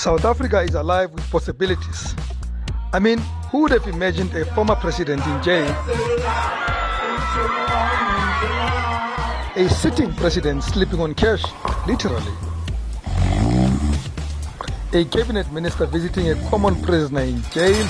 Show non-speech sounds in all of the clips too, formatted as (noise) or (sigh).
South Africa is alive with possibilities. I mean, who would have imagined a former president in jail? A sitting president sleeping on cash, literally. A cabinet minister visiting a common prisoner in jail.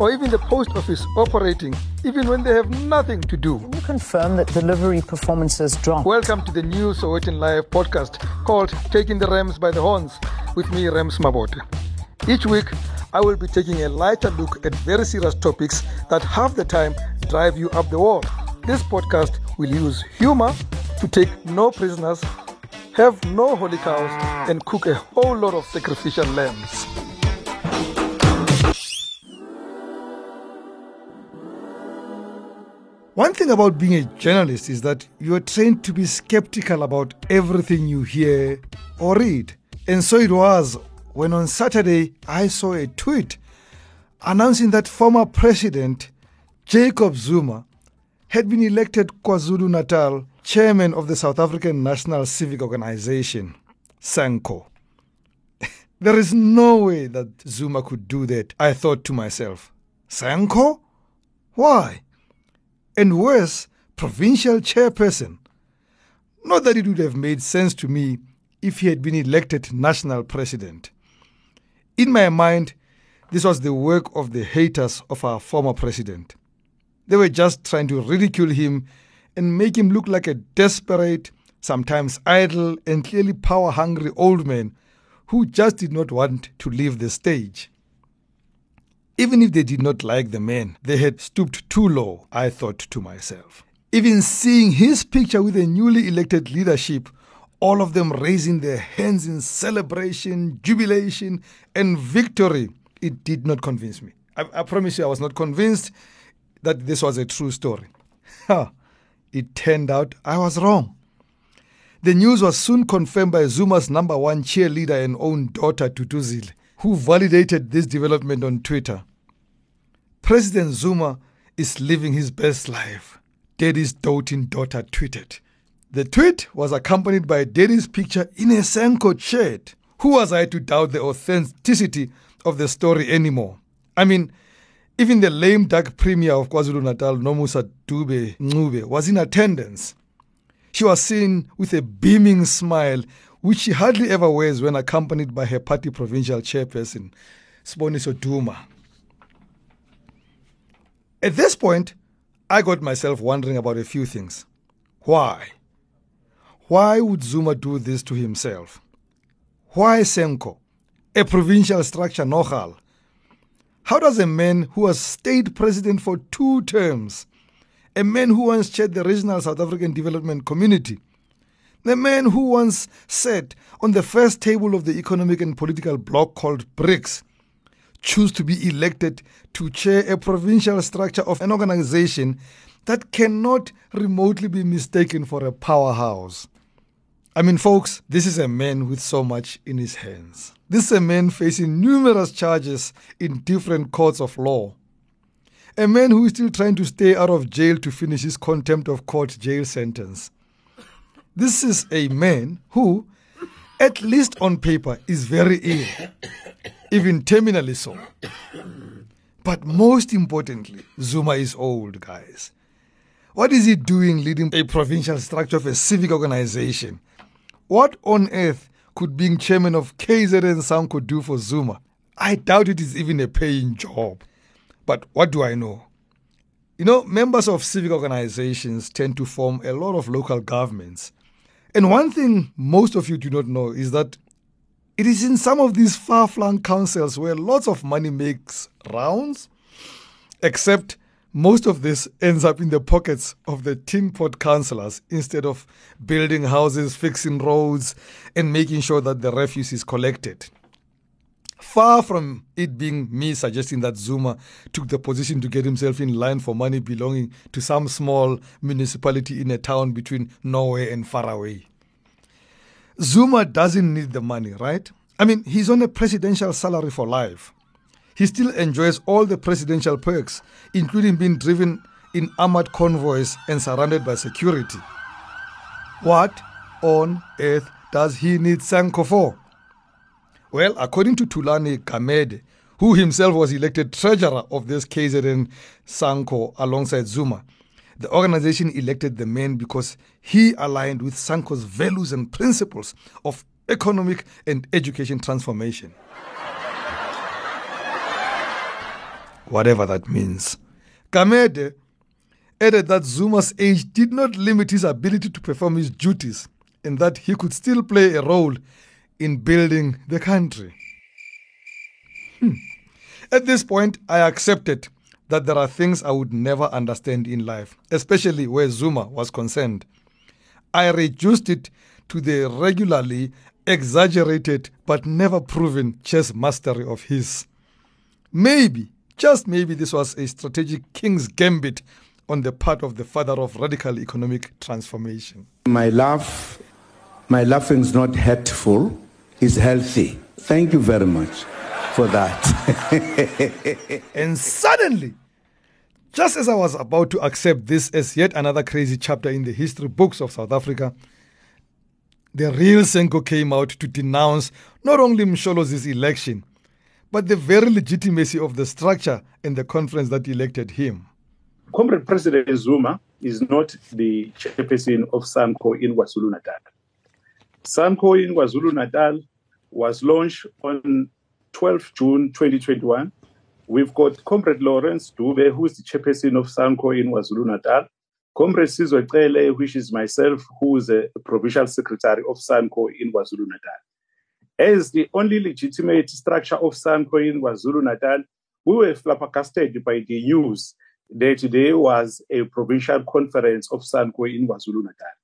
Or even the post office operating even when they have nothing to do. Can you confirm that delivery performances dropped? Welcome to the new Sowetan Live podcast called Taking the Rams by the Horns with me, Rams Mabote. Each week, I will be taking a lighter look at very serious topics that half the time drive you up the wall. This podcast will use humor to take no prisoners, have no holy cows, and cook a whole lot of sacrificial lambs. One thing about being a journalist is that you are trained to be skeptical about everything you hear or read. And so it was when on Saturday I saw a tweet announcing that former President Jacob Zuma had been elected KwaZulu Natal chairman of the South African National Civic Organization, SANCO. (laughs) there is no way that Zuma could do that, I thought to myself. SANCO? Why? and worse, provincial chairperson. Not that it would have made sense to me if he had been elected national president. In my mind, this was the work of the haters of our former president. They were just trying to ridicule him and make him look like a desperate, sometimes idle, and clearly power hungry old man who just did not want to leave the stage. Even if they did not like the man, they had stooped too low, I thought to myself. Even seeing his picture with the newly elected leadership, all of them raising their hands in celebration, jubilation, and victory, it did not convince me. I, I promise you, I was not convinced that this was a true story. it turned out I was wrong. The news was soon confirmed by Zuma's number one cheerleader and own daughter, Duduzile, who validated this development on Twitter. President Zuma is living his best life, Daddy's doting daughter tweeted. The tweet was accompanied by Daddy's picture in a SANCO shirt. Who was I to doubt the authenticity of the story anymore? I mean, even the lame duck premier of KwaZulu Natal, Nomusa Dube Ncube, was in attendance. She was seen with a beaming smile, which she hardly ever wears when accompanied by her party provincial chairperson, Siboniso Duma. At this point, I got myself wondering about a few things. Why? Why would Zuma do this to himself? Why SANCO, a provincial structure, Nogal? How does a man who has stayed president for two terms, a man who once chaired the regional South African Development Community, the man who once sat on the first table of the economic and political bloc called BRICS, choose to be elected to chair a provincial structure of an organization that cannot remotely be mistaken for a powerhouse. I mean, folks, this is a man with so much in his hands. This is a man facing numerous charges in different courts of law. A man who is still trying to stay out of jail to finish his contempt of court jail sentence. This is a man who, at least on paper, is very ill even terminally so. But most importantly, Zuma is old, guys. What is he doing leading a provincial structure of a civic organization? What on earth could being chairman of KZN SANCO do for Zuma? I doubt it is even a paying job. But what do I know? You know, members of civic organizations tend to form a lot of local governments. And one thing most of you do not know is that it is in some of these far flung councils where lots of money makes rounds, except most of this ends up in the pockets of the tin pot councillors instead of building houses, fixing roads, and making sure that the refuse is collected. Far from it being me suggesting that Zuma took the position to get himself in line for money belonging to some small municipality in a town between Norway and Faraway. Zuma doesn't need the money, right? I mean, he's on a presidential salary for life. He still enjoys all the presidential perks, including being driven in armored convoys and surrounded by security. What on earth does he need SANCO for? Well, according to Thulani Gamede, who himself was elected treasurer of this KZN SANCO alongside Zuma, the organization elected the man because he aligned with SANCO's values and principles of economic and education transformation. Whatever that means. Gamede added that Zuma's age did not limit his ability to perform his duties and that he could still play a role in building the country. Hmm. At this point, I accepted that there are things I would never understand in life, especially where Zuma was concerned. I reduced it to the regularly exaggerated but never proven chess mastery of his. Maybe, just maybe, this was a strategic king's gambit on the part of the father of radical economic transformation. My laugh, my laughing is not hurtful, it's healthy. Thank you very much for that. (laughs) and suddenly, just as I was about to accept this as yet another crazy chapter in the history books of South Africa, the real SANCO came out to denounce not only Msholozi's election, but the very legitimacy of the structure and the conference that elected him. Comrade President Zuma is not the chairperson of SANCO in KwaZulu Natal. SANCO in KwaZulu Natal was launched on 12 June 2021. We've got Comrade Lawrence Dube, who is the chairperson of SANCO in KwaZulu Natal. Comrade Sizwe Cele, which is myself, who is a provincial secretary of SANCO in KwaZulu Natal. As the only legitimate structure of SANCO in KwaZulu Natal, we were flabbergasted by the news that there was a provincial conference of SANCO in KwaZulu Natal.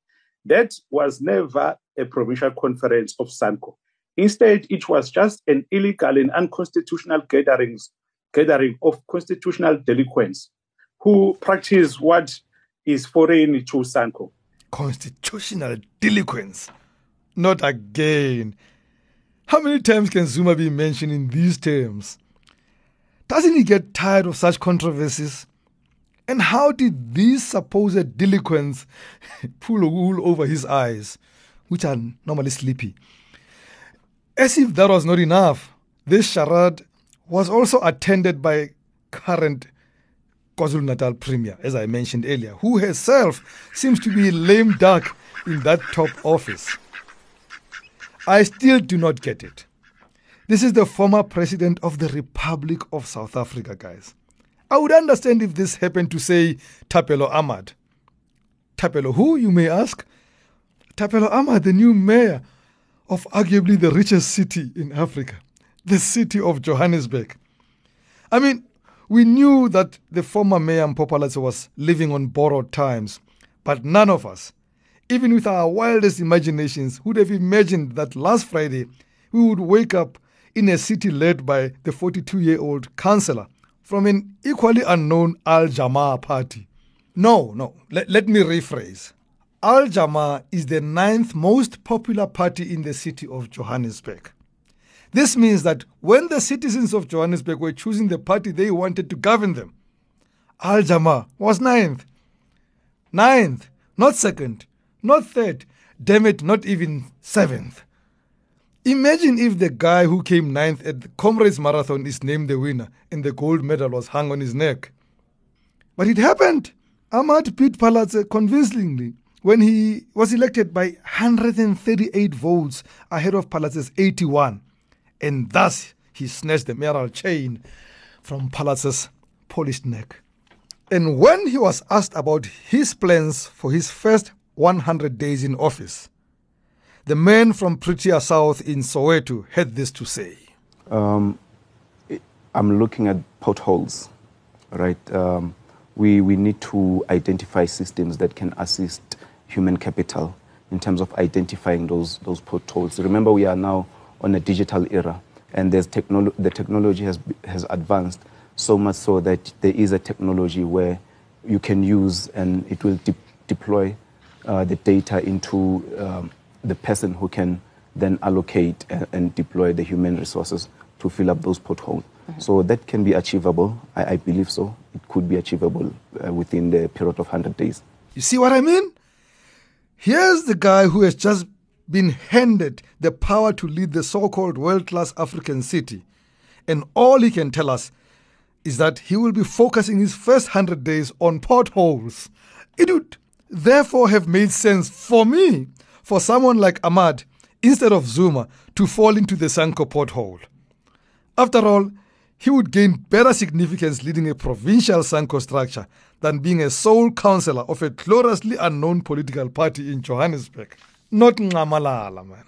That was never a provincial conference of SANCO. Instead, it was just an illegal and unconstitutional gatherings, gathering of constitutional delinquents who practice what is foreign to SANCO. Constitutional delinquents? Not again. How many times can Zuma be mentioned in these terms? Doesn't he get tired of such controversies? And how did these supposed delinquents (laughs) pull wool over his eyes, which are normally sleepy? As if that was not enough, this charade was also attended by current KwaZulu Natal Premier, as I mentioned earlier, who herself seems to be lame duck in that top office. I still do not get it. This is the former president of the Republic of South Africa, guys. I would understand if this happened to, say, Thapelo Amad. Thapelo who, you may ask? Thapelo Amad, the new mayor of arguably the richest city in Africa, the city of Johannesburg. I mean, we knew that the former mayor Mpho was living on borrowed times, but none of us, even with our wildest imaginations, who'd have imagined that last Friday we would wake up in a city led by the 42 year old councillor from an equally unknown Al Jamaa party. No, no, let, let me rephrase. Al Jamaa is the ninth most popular party in the city of Johannesburg. This means that when the citizens of Johannesburg were choosing the party they wanted to govern them, Al Jamaa was ninth. Ninth, not second, not third, damn it, not even seventh. Imagine if the guy who came ninth at the Comrades Marathon is named the winner and the gold medal was hung on his neck. But it happened. Amad beat Phalatse convincingly when he was elected by 138 votes ahead of Phalatse's 81. And thus he snatched the mayoral chain from Phalatse's polished neck. And when he was asked about his plans for his first 100 days in office, the man from Protea South in Soweto had this to say. Um, I'm looking at potholes, right? Um, we, we need to identify systems that can assist human capital in terms of identifying those, those potholes. Remember, we are now on a digital era, and there's technolo- the technology has, has advanced so much so that there is a technology where you can use and it will de- deploy uh, the data into um, the person who can then allocate and, and deploy the human resources to fill up those potholes. Mm-hmm. So that can be achievable. I, I, believe so. It could be achievable uh, within the period of 100 days. You see what I mean? Here's the guy who has just been handed the power to lead the so called world class African city. And all he can tell us is that he will be focusing his first 100 days on potholes. It would therefore have made sense for me, for someone like Amad, instead of Zuma, to fall into the SANCO pothole. After all, he would gain better significance leading a provincial SANCO structure than being a sole councillor of a gloriously unknown political party in Johannesburg. Not Nxamalala, man.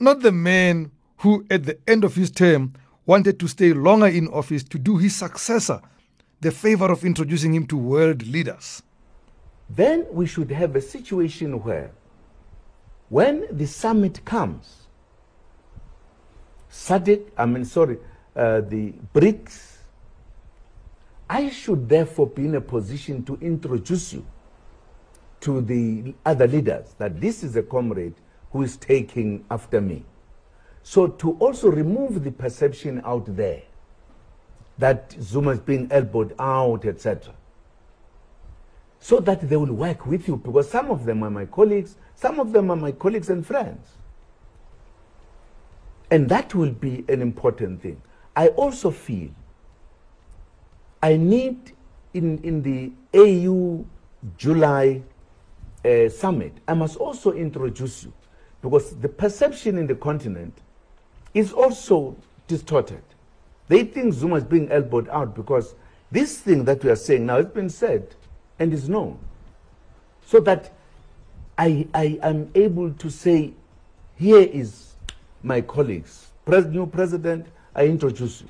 Not the man who, at the end of his term, wanted to stay longer in office to do his successor the favor of introducing him to world leaders. Then we should have a situation where, when the summit comes, SADC, I mean, sorry, uh, the BRICS, I should therefore be in a position to introduce you to the other leaders that this is a comrade who is taking after me. So to also remove the perception out there that Zuma is being elbowed out, etc. So that they will work with you because some of them are my colleagues, some of them are my colleagues and friends. And that will be an important thing. I also feel I need in, in the AU July uh, summit, I must also introduce you because the perception in the continent is also distorted. They think Zuma is being elbowed out because this thing that we are saying now has been said and is known. So that I, I am able to say, here is my colleagues. Pres- new president, I introduce you.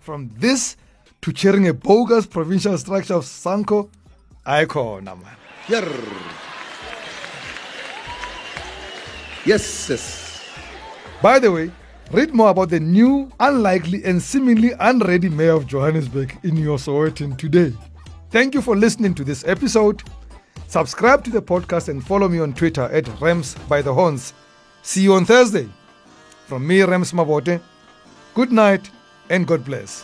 From this to chairing a bogus provincial structure of SANCO, icon, man. Yer. Yes, yes. By the way, read more about the new, unlikely, and seemingly unready mayor of Johannesburg in your Sowetan today. Thank you for listening to this episode. Subscribe to the podcast and follow me on Twitter at Rams by the Horns. See you on Thursday. From me, Rams Mabote, good night and God bless.